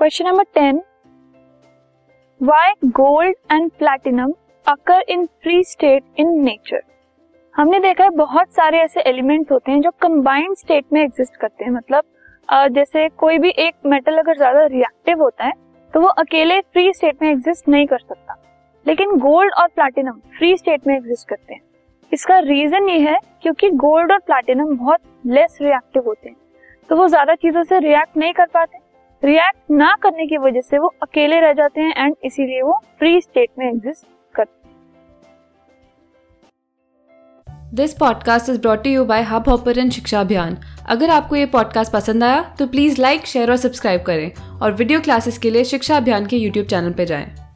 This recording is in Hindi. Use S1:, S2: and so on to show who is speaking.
S1: Question number ten. Why gold and platinum occur in free state in nature हमने देखा है बहुत सारे ऐसे एलिमेंट होते हैं जो कंबाइंड स्टेट में एग्जिस्ट करते हैं। मतलब जैसे कोई भी एक मेटल अगर ज़्यादा रिएक्टिव होता है तो वो अकेले फ्री स्टेट में एग्जिस्ट नहीं कर सकता। लेकिन गोल्ड और प्लैटिनम फ्री स्टेट में एग्जिस्ट करते हैं। इसका रीजन ये है क्योंकि गोल्ड और प्लैटिनम बहुत लेस रिएक्टिव होते हैं। तो वो ज़्यादा चीज़ों से रिएक्ट नहीं कर पाते। रिएक्ट ना करने की वजह से वो अकेले रह जाते हैं एंड इसीलिए वो फ्री स्टेट में एग्जिस्ट करते
S2: this podcast is brought you by Hubhopper Shiksha Abhiyan अगर आपको ये पॉडकास्ट पसंद आया तो प्लीज़ लाइक शेयर और सब्सक्राइब करें और वीडियो क्लासेस के लिए शिक्षा अभियान के यूट्यूब चैनल पर जाएँ।